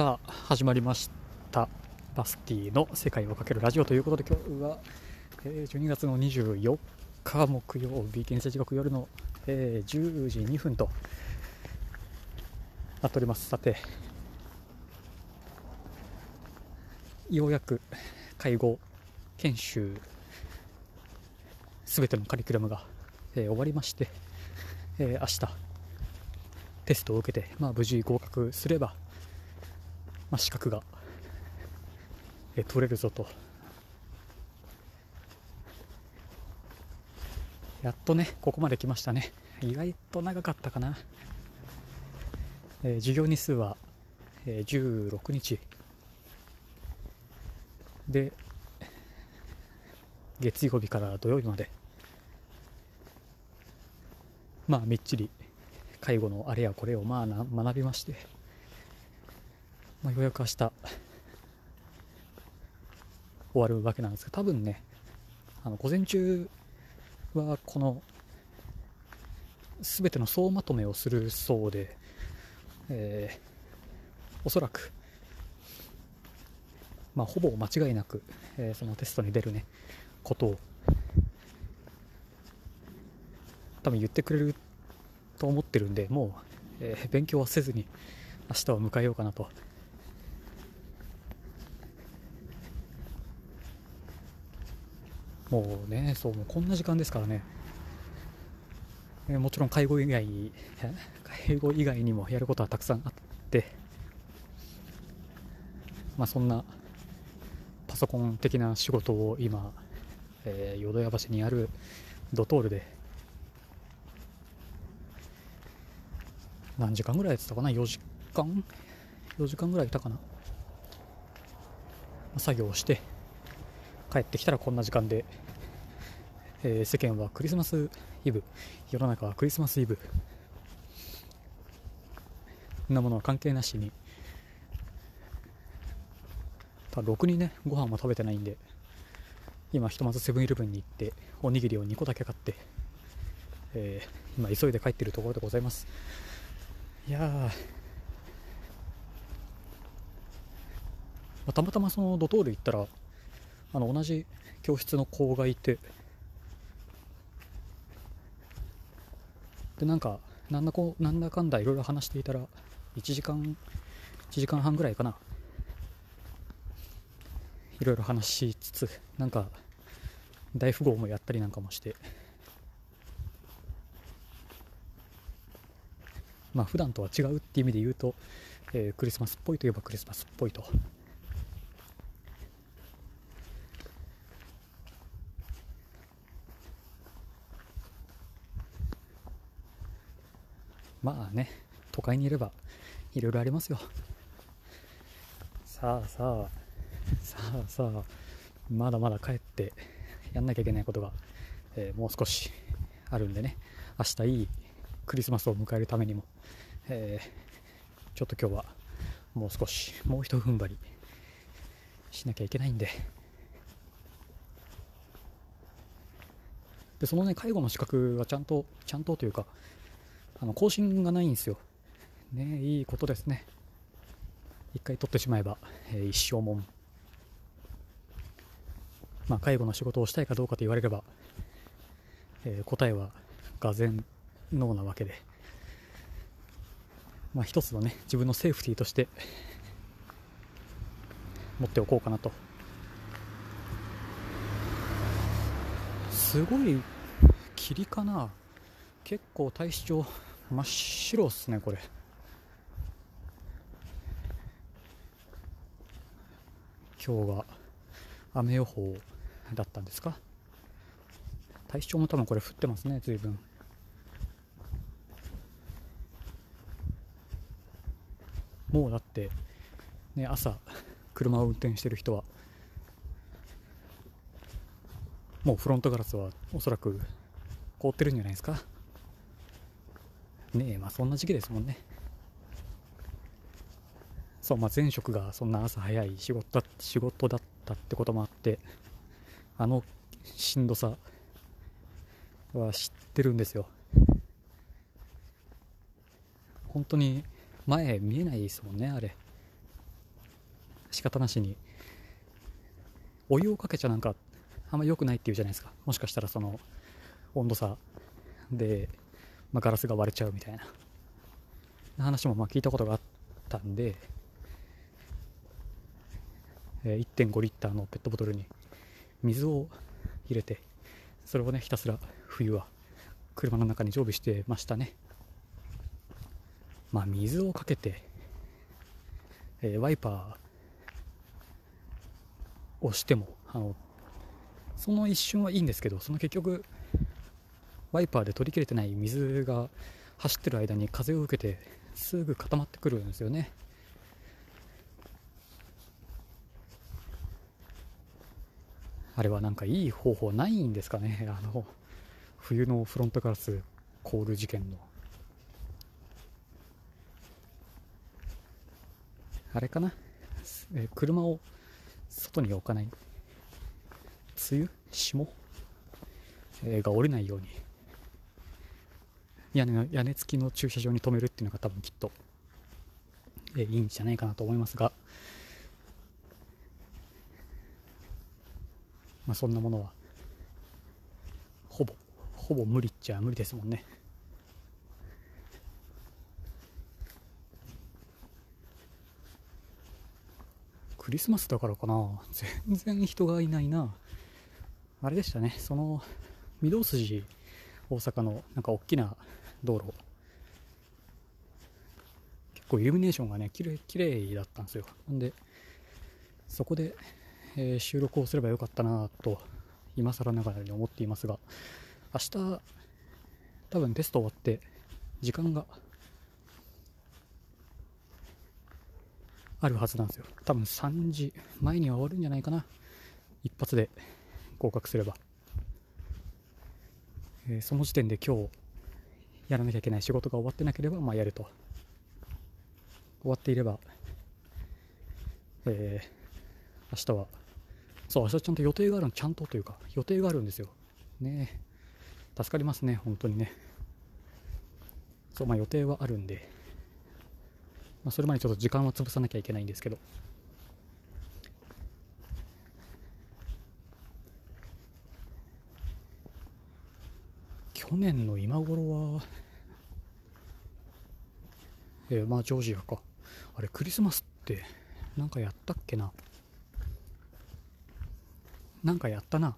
さあ始まりました。バスティの世界をかけるラジオということで今日は、え12月の24日木曜日現世時刻夜の、え10時2分となっております。さてようやく介護研修すべてのカリキュラムが、え終わりまして、え明日テストを受けて、まあ、無事合格すれば、まあ、資格が、取れるぞと。やっとねここまで来ましたね。意外と長かったかな、えー授業日数は、えー16日。で月曜日から土曜日まで。まあみっちり介護のあれやこれをまあな学びまして、まあ、ようやく明日終わるわけなんですが多分ねあの午前中はこの全ての総まとめをするそうで、えーおそらくまあ、ほぼ間違いなく、えーそのテストに出るねことを多分言ってくれると思ってるんでもう、えー勉強はせずに明日を迎えようかなともうねそうもうこんな時間ですからね、えーもちろん介護以外え 介護以外にもやることはたくさんあって。まあそんなパソコン的な仕事を今、えー淀屋橋にあるドトールで何時間ぐらいやってたかな？4時間？4時間ぐらいいたかな、作業をして。帰ってきたらこんな時間で、えー世間はクリスマスイブ。世の中はクリスマスイブ。そんなものは関係なしに。ただろくにねご飯も食べてないんで。今ひとまずセブンイレブンに行っておにぎりを2個だけ買って、えー今急いで帰っているところでございます。いや、まあたまたまそのドトール行ったらあの同じ教室の子がいて。でなんかなんだこなんだかんだいろいろ話していたら1時間1時間半ぐらいかな。いろいろ話しつつなんか大富豪もやったりなんかもして。まあ普段とは違うっていう意味で言うと、えークリスマスっぽいといえばクリスマスっぽいと。まあね都会にいればいろいろありますよ。さあさあさあさあまだまだ帰ってやんなきゃいけないことが、えーもう少しあるんでね。明日いいクリスマスを迎えるためにも、えーちょっと今日はもう少しもうひと踏ん張りしなきゃいけないんで。でそのね介護の資格がちゃんとちゃんとというかあの更新がないんですよ。ねいいことですね。一回取ってしまえば、えー一生もん。まあ、介護の仕事をしたいかどうかと言われれば、えー答えはがぜんノーなわけで、まあ、一つのね自分のセーフティーとして持っておこうかなと。すごい霧かな。結構体質上真っ白っすねこれ。今日が雨予報だったんですか？大正も多分これ降ってますね随分。もうだってね朝車を運転してる人はもうフロントガラスはおそらく凍ってるんじゃないですか？ねえまあそんな時期ですもんね。そうまあ前職がそんな朝早い仕事だ仕事だったってこともあってあのしんどさは知ってるんですよ。本当に前見えないですもんねあれ。仕方なしに。お湯をかけちゃなんかあんま良くないっていうじゃないですか。もしかしたらその温度差で、まあ、ガラスが割れちゃうみたいな。話もまあ聞いたことがあったんで、えー、1.5リッターのペットボトルに水を入れてそれをねひたすら冬は車の中に常備してましたね。まあ水をかけて、えー、ワイパーをしてもあのその一瞬はいいんですけどその結局ワイパーで取り切れてない水が走ってる間に風を受けてすぐ固まってくるんですよね。あれはなんかいい方法ないんですかね？あの冬のフロントガラス凍る事件の。あれかな、え車を外に置かない。梅雨？霜、え、が降りないように。屋根の屋根付きの駐車場に止めるっていうのが多分きっと、えー、いいんじゃないかなと思いますが、まあ、そんなものはほぼほぼ無理っちゃ無理ですもんね。クリスマスだからかな。全然人がいないな。あれでしたね、その御堂筋、大阪のなんか大きな道路、結構イルミネーションがね、綺麗綺麗だったんですよな。んで、そこで、えー、収録をすればよかったなと、今更ながらに思っていますが、明日、多分テスト終わって、時間があるはずなんですよ。多分3時前には終わるんじゃないかな。一発で合格すれば、えー、その時点で今日やらなきゃいけない仕事が終わってなければ、まあ、やると。終わっていれば、えー、明日はそう明日ちゃんと予定があるのちゃんとというか予定があるんですよ。ね。助かりますね本当にね。そうまあ予定はあるんで、まあ、それまでちょっと時間は潰さなきゃいけないんですけど。去年の今頃は、えー、まあジョージアか。あれ、クリスマスってなんかやったっけな。なんかやったな。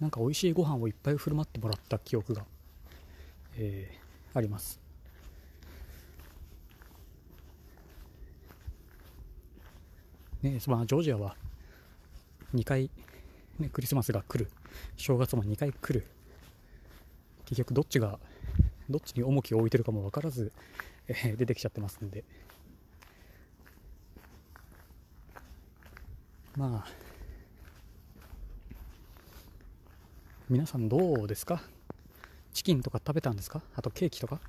なんか美味しいご飯をいっぱい振る舞ってもらった記憶が、えー、あります。ねまあ、ジョージアは2回ね、クリスマスが来る正月も2回来る結局どっちがどっちに重きを置いてるかも分からず、えー、出てきちゃってますんで。まあ皆さんどうですか？チキンとか食べたんですか？あとケーキとか？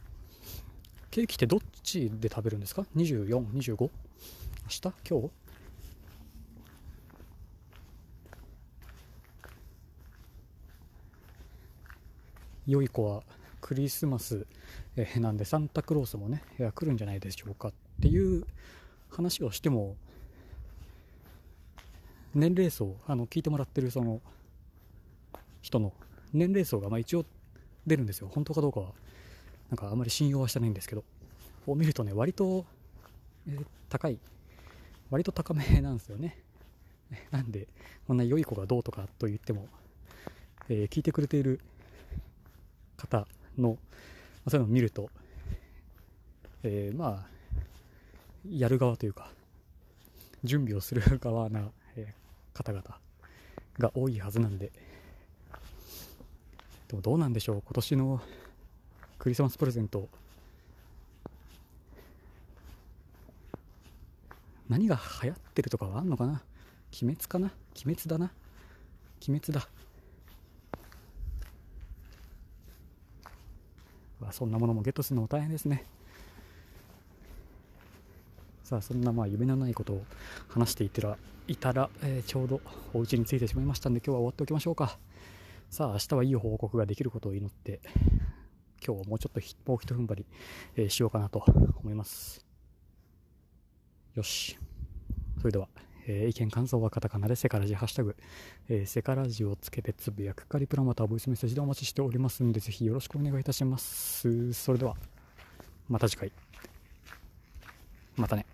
ケーキってどっちで食べるんですか ?24、25? 明日？今日？良い子はクリスマス、えなんでサンタクロースもね来るんじゃないでしょうかっていう話をしても年齢層あの聞いてもらってるその人の年齢層がまあ一応出るんですよ。本当かどうかはなんかあまり信用はしてないんですけど。を見るとね割と、え、高い。割と高めなんですよね。なんでこんな良い子がどうとかと言っても、えー、聞いてくれている方の、そういうのを見ると、えー、まあやる側というか準備をする側な、えー、方々が多いはずなんででもどうなんでしょう今年のクリスマスプレゼント何が流行ってるとかはあんのかな？鬼滅かな？鬼滅だな？鬼滅だ。そんなものもゲットするのも大変ですね。さあそんなまあ夢のないことを話していたらいたら、えー、ちょうどお家に着いてしまいましたんで今日は終わっておきましょうか。さあ明日はいい報告ができることを祈って今日はもうちょっともうひと踏ん張り、えー、しようかなと思います。よし。それでは、えー、意見、感想はカタカナでセカラジ、ハッシュタグ、えー、セカラジをつけてつぶやくかリプラマたはボイスメッセージでお待ちしておりますので、ぜひよろしくお願いいたします。それでは、また次回。またね。